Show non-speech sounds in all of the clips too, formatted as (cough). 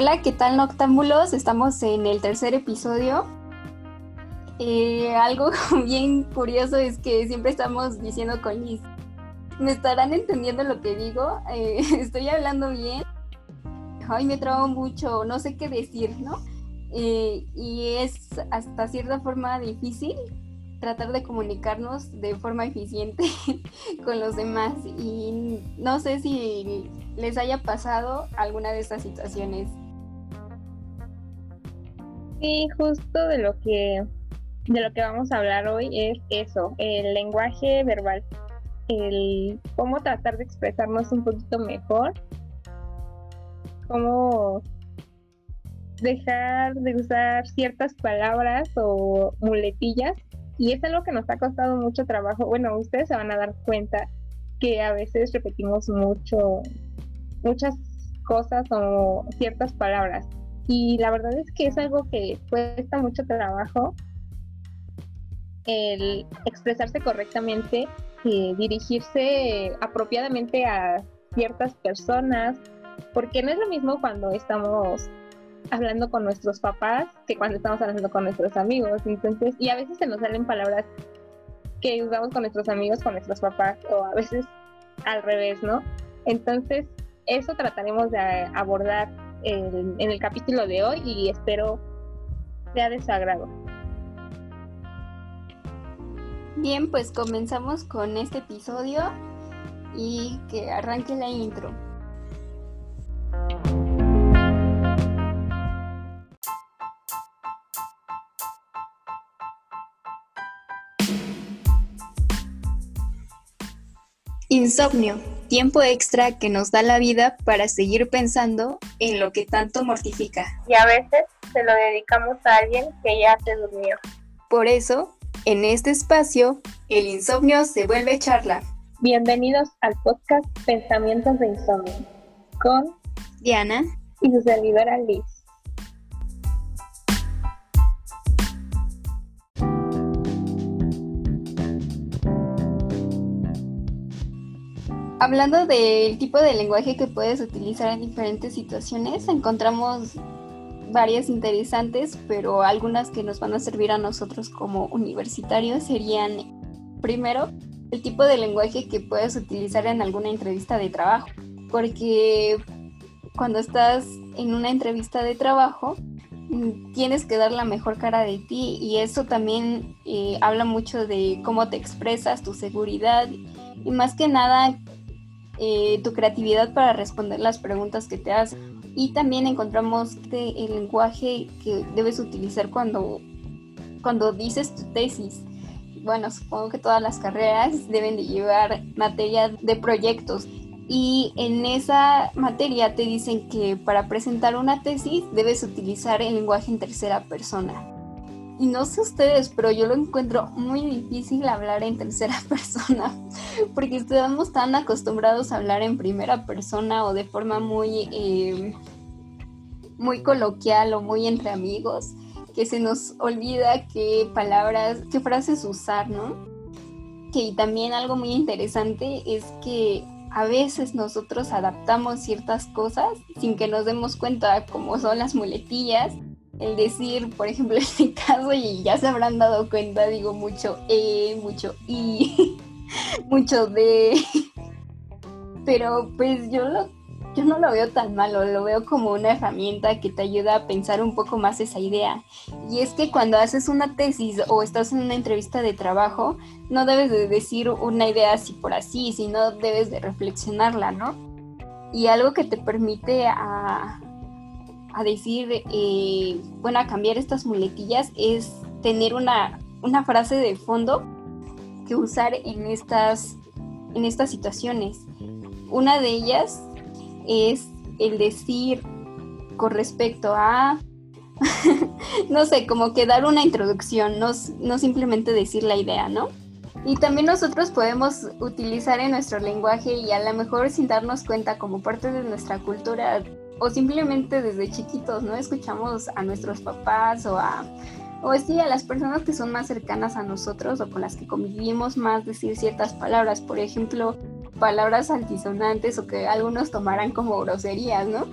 Hola, ¿qué tal Noctámbulos? Estamos en el tercer episodio. Eh, algo (laughs) bien curioso es que siempre estamos diciendo con Liz. ¿Me estarán entendiendo lo que digo? Eh, (laughs) ¿Estoy hablando bien? Ay, me trago mucho, no sé qué decir, ¿no? Eh, y es hasta cierta forma difícil tratar de comunicarnos de forma eficiente (laughs) con los demás. Y no sé si les haya pasado alguna de estas situaciones. Sí, justo de lo que de lo que vamos a hablar hoy es eso, el lenguaje verbal, el cómo tratar de expresarnos un poquito mejor, cómo dejar de usar ciertas palabras o muletillas y es algo que nos ha costado mucho trabajo. Bueno, ustedes se van a dar cuenta que a veces repetimos mucho muchas cosas o ciertas palabras y la verdad es que es algo que cuesta mucho trabajo el expresarse correctamente, dirigirse apropiadamente a ciertas personas, porque no es lo mismo cuando estamos hablando con nuestros papás que cuando estamos hablando con nuestros amigos. Entonces, y a veces se nos salen palabras que usamos con nuestros amigos, con nuestros papás, o a veces al revés, ¿no? Entonces, eso trataremos de abordar en, el capítulo de hoy y espero sea de su agrado. Bien, pues comenzamos con este episodio y que arranque la intro. Insomnio tiempo extra que nos da la vida para seguir pensando en lo que tanto mortifica. Y a veces se lo dedicamos a alguien que ya se durmió. Por eso, en este espacio, el insomnio se vuelve charla. Bienvenidos al podcast Pensamientos de Insomnio con Diana y su servidora Liz. Hablando del tipo de lenguaje que puedes utilizar en diferentes situaciones, encontramos varias interesantes, pero algunas que nos van a servir a nosotros como universitarios serían, primero, el tipo de lenguaje que puedes utilizar en alguna entrevista de trabajo, porque cuando estás en una entrevista de trabajo, mm, tienes que dar la mejor cara de ti y eso también eh, habla mucho de cómo te expresas, tu seguridad y más que nada eh, tu creatividad para responder las preguntas que te hacen. Y también encontramos el lenguaje que debes utilizar cuando, cuando dices tu tesis. Bueno, supongo que todas las carreras deben de llevar materia de proyectos. Y en esa materia te dicen que para presentar una tesis debes utilizar el lenguaje en tercera persona. Y no sé ustedes, pero yo lo encuentro muy difícil hablar en tercera (laughs) persona, porque estamos tan acostumbrados a hablar en primera persona o de forma muy, eh, muy coloquial o muy entre amigos, que se nos olvida qué palabras, qué frases usar, ¿no? Que también algo muy interesante es que a veces nosotros adaptamos ciertas cosas sin que nos demos cuenta, como son las muletillas el decir, por ejemplo, (laughs) en mi caso, y ya se habrán dado cuenta, digo mucho E, mucho I, (laughs) mucho D. Pero pues yo lo yo no lo veo tan malo, lo veo como una herramienta que te ayuda a pensar un poco más esa idea. Y es que cuando haces una tesis o estás en una entrevista de trabajo, no debes de decir una idea así por así, sino debes de reflexionarla, ¿no? Y algo que te permite a, a decir, eh, bueno, a cambiar estas muletillas es tener una, una frase de fondo que usar en estas, en estas situaciones. Una de ellas es el decir con respecto a, (laughs) no sé, como que dar una introducción, no, no simplemente decir la idea, ¿no? Y también nosotros podemos utilizar en nuestro lenguaje y a lo mejor sin darnos cuenta como parte de nuestra cultura o simplemente desde chiquitos, ¿no? Escuchamos a nuestros papás o a, o sí, a las personas que son más cercanas a nosotros o con las que convivimos más decir ciertas palabras, por ejemplo, palabras altisonantes o que algunos tomaran como groserías, ¿no?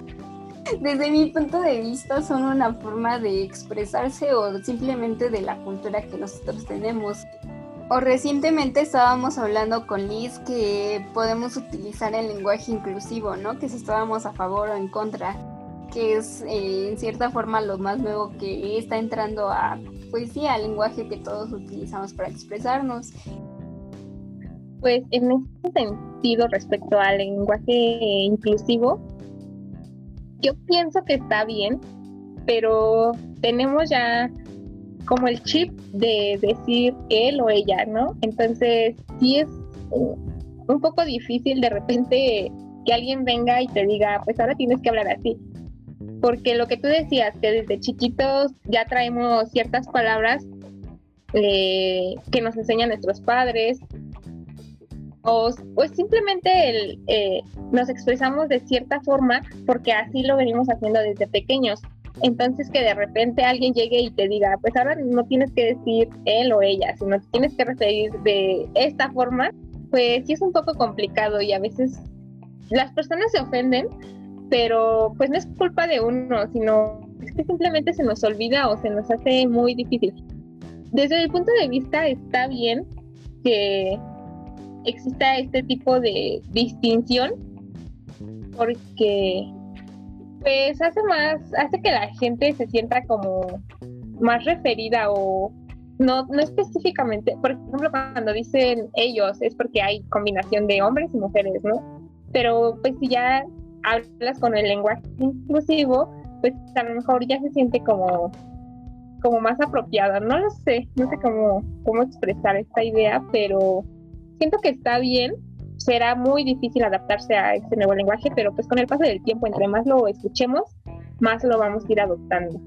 desde mi punto de vista son una forma de expresarse o simplemente de la cultura que nosotros tenemos. O recientemente estábamos hablando con Liz que podemos utilizar el lenguaje inclusivo, ¿no? Que si estábamos a favor o en contra, que es eh, en cierta forma lo más nuevo que está entrando a, pues sí, al lenguaje que todos utilizamos para expresarnos. Pues en este sentido respecto al lenguaje inclusivo, yo pienso que está bien, pero tenemos ya como el chip de decir él o ella, ¿no? Entonces, sí es un poco difícil de repente que alguien venga y te diga, pues ahora tienes que hablar así. Porque lo que tú decías, que desde chiquitos ya traemos ciertas palabras eh, que nos enseñan nuestros padres, o simplemente el, eh, nos expresamos de cierta forma porque así lo venimos haciendo desde pequeños. Entonces que de repente alguien llegue y te diga, pues ahora no tienes que decir él o ella, sino tienes que referir de esta forma, pues sí es un poco complicado y a veces las personas se ofenden, pero pues no es culpa de uno, sino es que simplemente se nos olvida o se nos hace muy difícil. Desde el punto de vista está bien que exista este tipo de distinción porque pues hace más, hace que la gente se sienta como más referida o no, no específicamente, por ejemplo, cuando dicen ellos es porque hay combinación de hombres y mujeres, ¿no? Pero pues si ya hablas con el lenguaje inclusivo, pues a lo mejor ya se siente como, como más apropiada. No lo sé, no sé cómo, cómo expresar esta idea, pero siento que está bien será muy difícil adaptarse a este nuevo lenguaje, pero pues con el paso del tiempo, entre más lo escuchemos, más lo vamos a ir adoptando.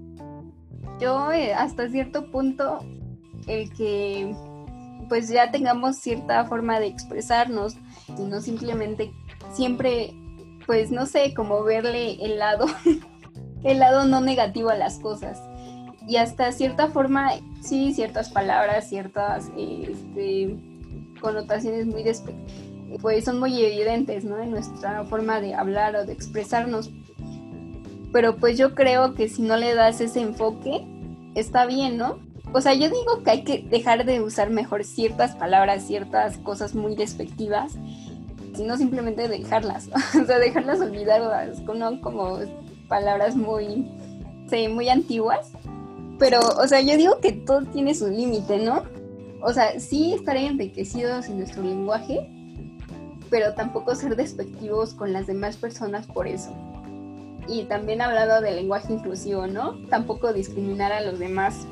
Yo eh, hasta cierto punto, el que pues ya tengamos cierta forma de expresarnos y no simplemente siempre, pues no sé, como verle el lado, (laughs) el lado no negativo a las cosas. Y hasta cierta forma, sí, ciertas palabras, ciertas este, connotaciones muy despectivas pues son muy evidentes, ¿no? En nuestra forma de hablar o de expresarnos. Pero pues yo creo que si no le das ese enfoque, está bien, ¿no? O sea, yo digo que hay que dejar de usar mejor ciertas palabras, ciertas cosas muy despectivas, sino simplemente dejarlas, (laughs) o sea, dejarlas olvidadas, ¿no? como palabras muy, sí, muy antiguas. Pero, o sea, yo digo que todo tiene su límite, ¿no? O sea, sí estar enriquecidos en nuestro lenguaje, pero tampoco ser despectivos con las demás personas por eso. Y también hablando del lenguaje inclusivo, ¿no? Tampoco discriminar a los demás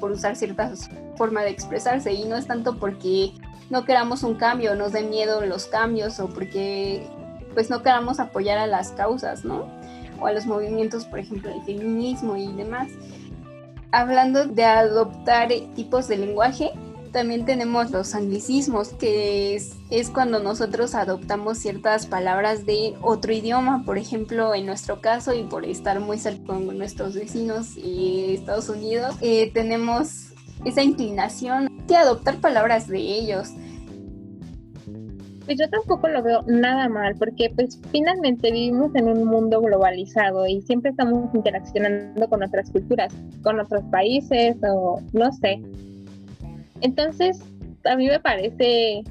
por usar cierta forma de expresarse y no es tanto porque no queramos un cambio, nos den miedo los cambios o porque pues no queramos apoyar a las causas, ¿no? O a los movimientos, por ejemplo, el feminismo y demás. Hablando de adoptar tipos de lenguaje, también tenemos los anglicismos, que es, es, cuando nosotros adoptamos ciertas palabras de otro idioma, por ejemplo, en nuestro caso y por estar muy cerca con nuestros vecinos y Estados Unidos, eh, tenemos esa inclinación de adoptar palabras de ellos. Pues yo tampoco lo veo nada mal, porque pues finalmente vivimos en un mundo globalizado y siempre estamos interaccionando con otras culturas, con otros países o no sé. Entonces, a mí me parece,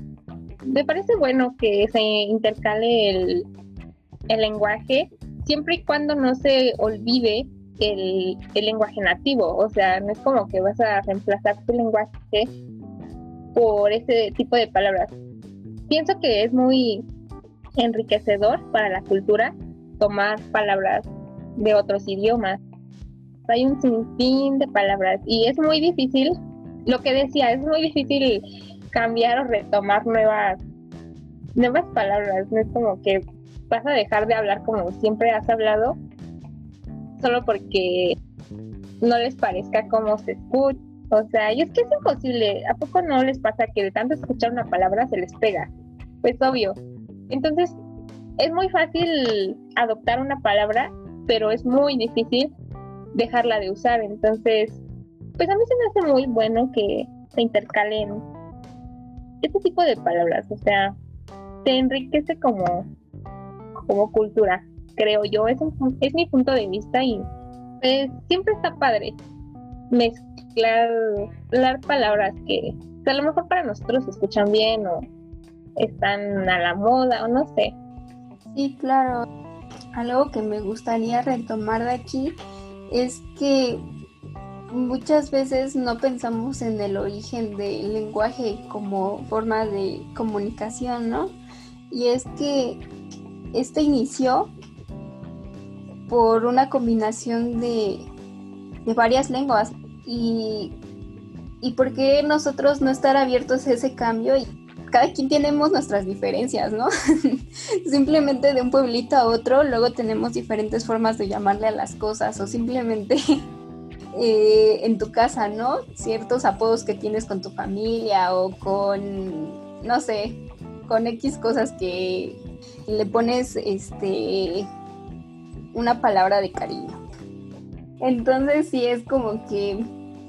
me parece bueno que se intercale el, lenguaje, siempre y cuando no se olvide el, el, lenguaje nativo. O sea, no es como que vas a reemplazar tu lenguaje por ese tipo de palabras. Pienso que es muy enriquecedor para la cultura tomar palabras de otros idiomas. Hay un sinfín de palabras y es muy difícil lo que decía, es muy difícil cambiar o retomar nuevas, nuevas palabras. No es como que vas a dejar de hablar como siempre has hablado, solo porque no les parezca cómo se escucha. O sea, y es que es imposible. ¿A poco no les pasa que de tanto escuchar una palabra se les pega? Pues obvio. Entonces, es muy fácil adoptar una palabra, pero es muy difícil dejarla de usar. Entonces, pues a mí se me hace muy bueno que se intercalen este tipo de palabras, o sea, te enriquece como, como cultura. creo yo, es, es mi punto de vista y pues siempre está padre mezclar, palabras que, a lo mejor para nosotros se escuchan bien o están a la moda o no sé. Sí, claro. Algo que me gustaría retomar de aquí es que muchas veces no pensamos en el origen del lenguaje como forma de comunicación, ¿no? Y es que este inició por una combinación de, varias lenguas y, y por qué nosotros no estar abiertos a ese cambio y cada quien tenemos nuestras diferencias, ¿no? (laughs) simplemente de un pueblito a otro, luego tenemos diferentes formas de llamarle a las cosas o simplemente eh, en tu casa, ¿no? Ciertos apodos que tienes con tu familia o con, no sé, con X cosas que le pones este una palabra de cariño. Entonces sí es como que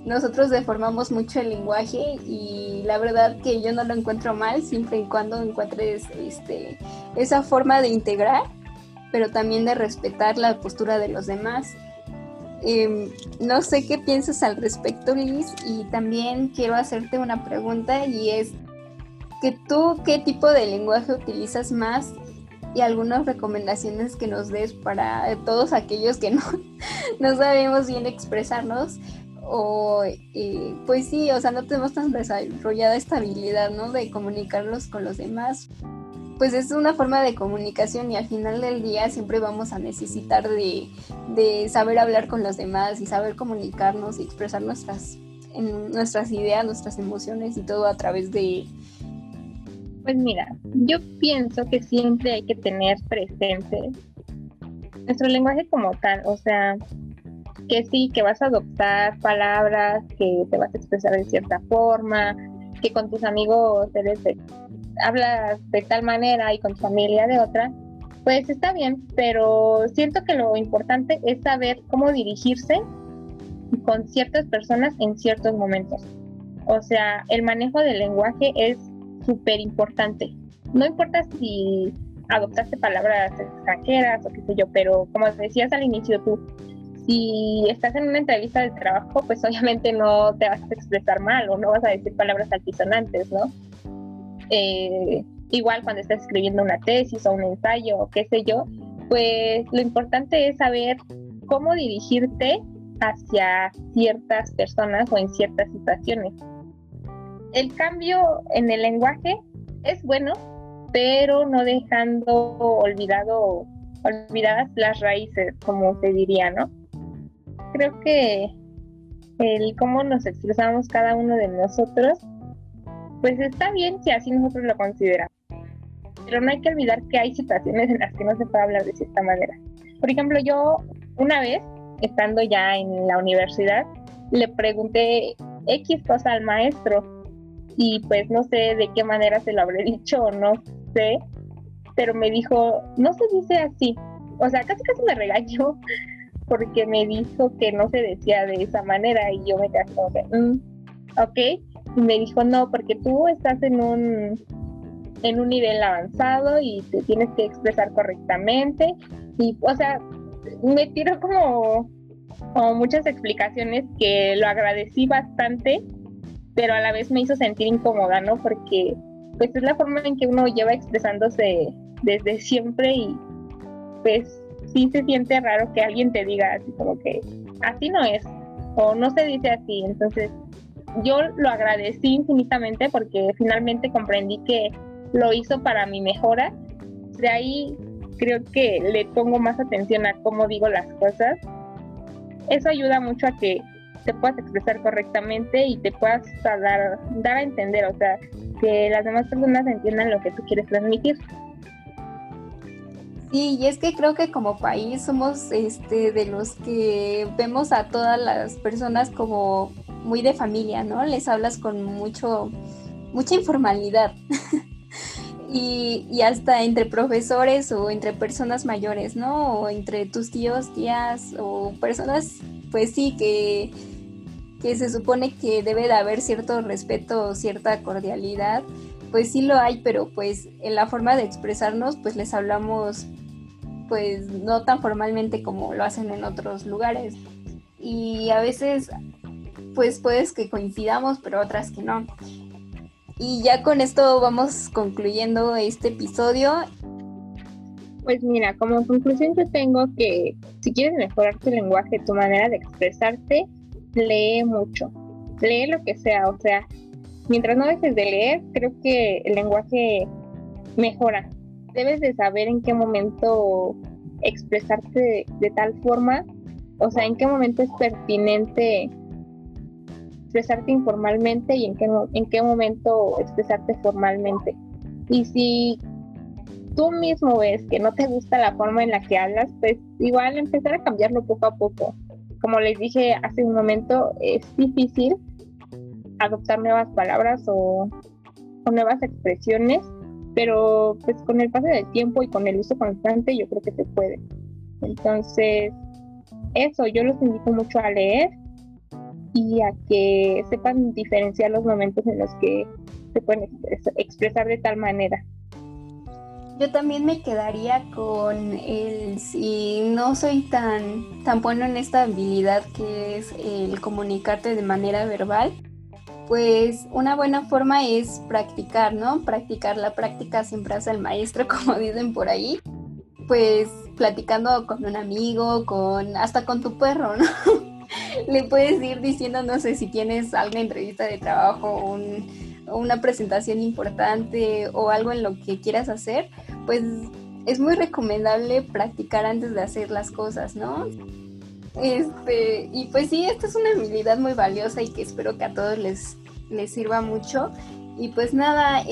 nosotros deformamos mucho el lenguaje y la verdad que yo no lo encuentro mal siempre y cuando encuentres este, esa forma de integrar, pero también de respetar la postura de los demás. Em, no sé qué piensas al respecto, Liz, y también quiero hacerte una pregunta y es que tú qué tipo de lenguaje utilizas más y algunas recomendaciones que nos des para todos aquellos que no, (laughs) no sabemos bien expresarnos o eh, pues sí, o sea, no tenemos tan desarrollada esta habilidad, ¿no? De comunicarnos con los demás. Pues es una forma de comunicación y al final del día siempre vamos a necesitar de, de saber hablar con los demás y saber comunicarnos y expresar nuestras, nuestras ideas, nuestras emociones y todo a través de, pues mira, yo pienso que siempre hay que tener presente nuestro lenguaje como tal, o sea, que sí, que vas a adoptar palabras, que te vas a expresar de cierta forma, que con tus amigos eres hablas de tal manera y con tu familia de otra, pues está bien, pero siento que lo importante es saber cómo dirigirse con ciertas personas en ciertos momentos. O sea, el manejo del lenguaje es súper importante. No importa si adoptaste palabras extranjeras o qué sé yo, pero como decías al inicio tú, si estás en una entrevista de trabajo, pues obviamente no te vas a expresar mal o no vas a decir palabras altisonantes, ¿no? Eh, igual cuando estás escribiendo una tesis o un ensayo o qué sé yo, pues lo importante es saber cómo dirigirte hacia ciertas personas o en ciertas situaciones el cambio en el lenguaje es bueno, pero no dejando olvidado, olvidadas las raíces, como se diría, ¿no? Creo que el cómo nos expresamos cada uno de nosotros, pues está bien si así nosotros lo consideramos. Pero no hay que olvidar que hay situaciones en las que no se puede hablar de cierta manera. Por ejemplo, yo una vez, estando ya en la universidad, le pregunté X cosa al maestro y pues no sé de qué manera se lo habré (laughs) dicho o no sé, pero me dijo, no se dice así. O sea, casi casi me regañó (laughs) porque me dijo que no se decía de esa manera y yo me quedé como que, mm, ok. Y me dijo, no, porque tú estás en un, en un nivel avanzado y te tienes que expresar correctamente. Y, o sea, me tiró como, como muchas explicaciones que lo agradecí bastante pero a la vez me hizo sentir incómoda, ¿no? Porque pues es la forma en que uno lleva expresándose desde siempre y pues sí se siente raro que alguien te diga así como que así no es o no se dice así. Entonces yo lo agradecí infinitamente porque finalmente comprendí que lo hizo para mi mejora. De ahí creo que le pongo más atención a cómo digo las cosas. Eso ayuda mucho a que te puedas expresar correctamente y te puedas dar, dar a entender, o sea, que las demás personas entiendan lo que tú quieres transmitir. Sí, y es que creo que como país somos este de los que vemos a todas las personas como muy de familia, ¿no? Les hablas con mucho mucha informalidad. (laughs) y, y, hasta entre profesores o entre personas mayores, ¿no? O entre tus tíos, tías o personas, pues sí, que que se supone que debe de haber cierto respeto cierta cordialidad, pues sí lo hay, pero pues en la forma de expresarnos, pues les hablamos pues no tan formalmente como lo hacen en otros lugares. Y a veces pues puedes que coincidamos, pero otras que no. Y ya con esto vamos concluyendo este episodio. Pues mira, como conclusión yo tengo que si quieres mejorar tu lenguaje, tu manera de expresarte, lee mucho. Lee lo que sea, o sea, mientras no dejes de leer, creo que el lenguaje mejora. Debes de saber en qué momento expresarte de, tal forma, o sea, en qué momento es pertinente expresarte informalmente y en qué, en qué momento expresarte formalmente. Y si tú mismo ves que no te gusta la forma en la que hablas, pues igual empezar a cambiarlo poco a poco. Como les dije hace un momento, es difícil adoptar nuevas palabras o, nuevas expresiones, pero pues con el paso del tiempo y con el uso constante yo creo que se puede. Entonces, eso, yo los invito mucho a leer y a que sepan diferenciar los momentos en los que se pueden expresar de tal manera. Yo también me quedaría con el si no soy tan, tan bueno en esta habilidad que es el comunicarte de manera verbal, pues una buena forma es practicar, ¿no? Practicar la práctica siempre hace el maestro, (laughs) como dicen por ahí. Pues platicando con un amigo, con hasta con tu perro, ¿no? Le puedes ir diciendo, no sé, si tienes alguna entrevista de trabajo, un, una presentación importante o algo en lo que quieras hacer, pues es muy recomendable practicar antes de hacer las cosas, ¿no? Este, y pues sí, esta es una habilidad muy valiosa y que espero que a todos les, les sirva mucho. Y pues nada,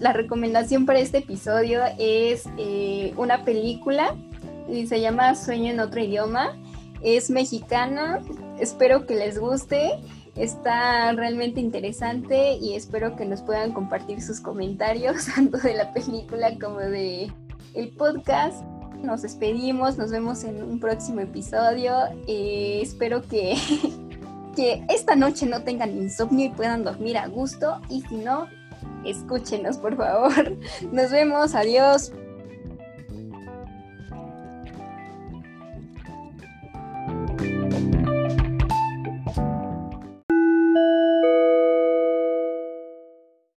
la recomendación para este episodio es eh, una película y se llama Sueño en otro idioma. Es mexicana, espero que les guste. Está realmente interesante y espero que nos puedan compartir sus comentarios (laughs) tanto de la película como de el podcast. Nos despedimos, nos vemos en un próximo episodio. Eh, espero que, (laughs) que esta noche no tengan insomnio y puedan dormir a gusto. Y si no, escúchenos por favor. (laughs) Nos vemos, adiós.